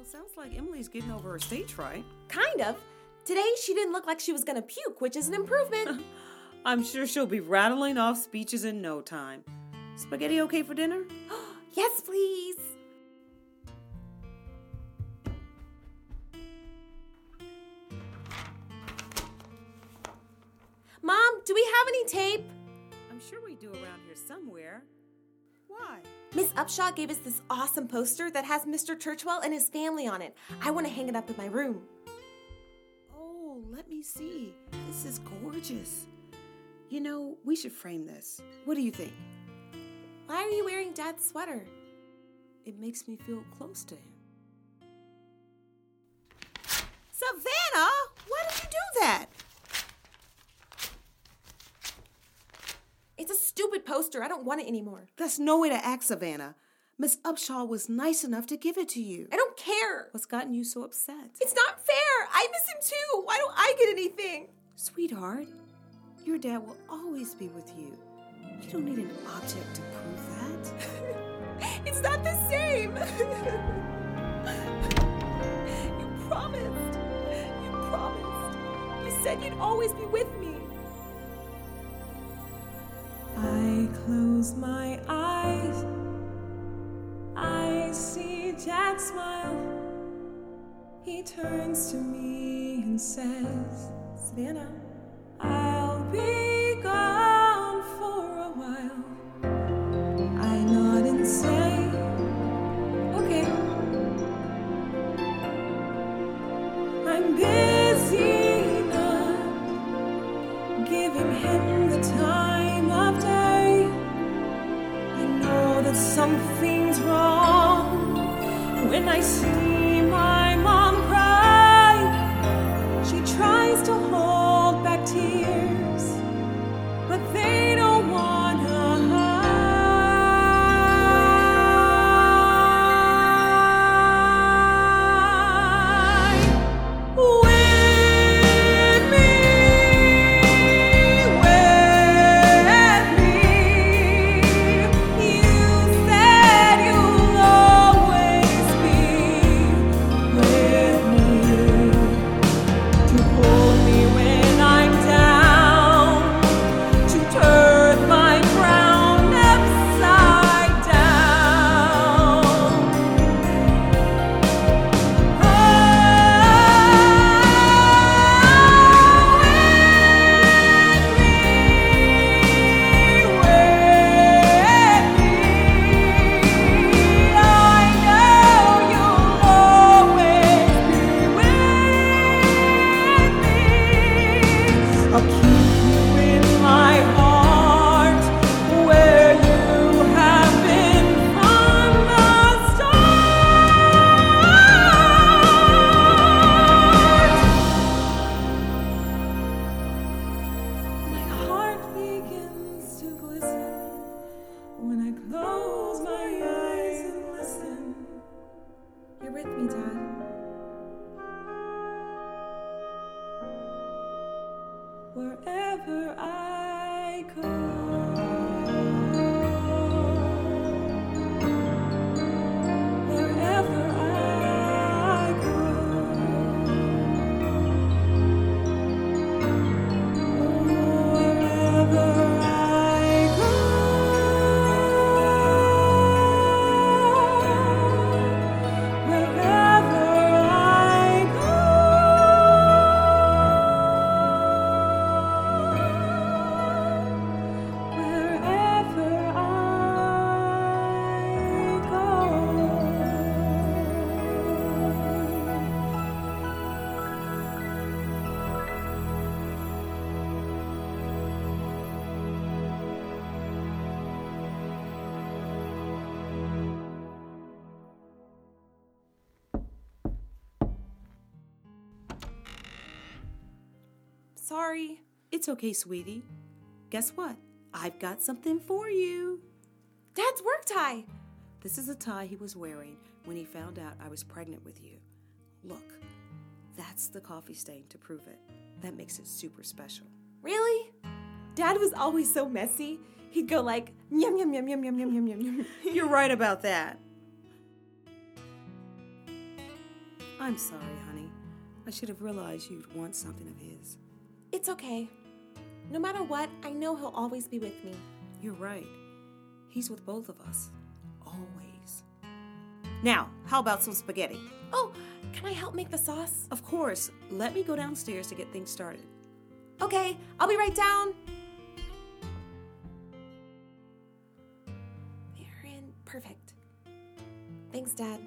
Well, it sounds like Emily's getting over her stage fright. Kind of. Today, she didn't look like she was gonna puke, which is an improvement. I'm sure she'll be rattling off speeches in no time. Spaghetti okay for dinner? yes, please. Mom, do we have any tape? I'm sure we do around here somewhere. Why? Miss Upshaw gave us this awesome poster that has Mr. Churchwell and his family on it. I want to hang it up in my room. Oh, let me see. This is gorgeous. You know, we should frame this. What do you think? Why are you wearing Dad's sweater? It makes me feel close to him. Savannah, why did you do that? It's a stupid poster. I don't want it anymore. That's no way to act, Savannah. Miss Upshaw was nice enough to give it to you. I don't care. What's gotten you so upset? It's not fair. I miss him too. Why don't I get anything? Sweetheart, your dad will always be with you. You don't need an object to prove that. it's not the same. you promised. You promised. You said you'd always be with me. Close my eyes. I see Dad smile. He turns to me and says, Savannah, I'll be gone for a while. I nod and say, Okay. I'm busy that something's wrong when I see my mom cry. She tries to hold back tears, wherever I go. Sorry. It's okay, sweetie. Guess what? I've got something for you. Dad's work tie. This is a tie he was wearing when he found out I was pregnant with you. Look, that's the coffee stain to prove it. That makes it super special. Really? Dad was always so messy. He'd go like, yum, yum, yum, yum, yum, yum, yum, yum, yum. You're right about that. I'm sorry, honey. I should have realized you'd want something of his. It's okay. No matter what, I know he'll always be with me. You're right. He's with both of us. Always. Now, how about some spaghetti? Oh, can I help make the sauce? Of course. Let me go downstairs to get things started. Okay, I'll be right down. They're in. Perfect. Thanks, Dad.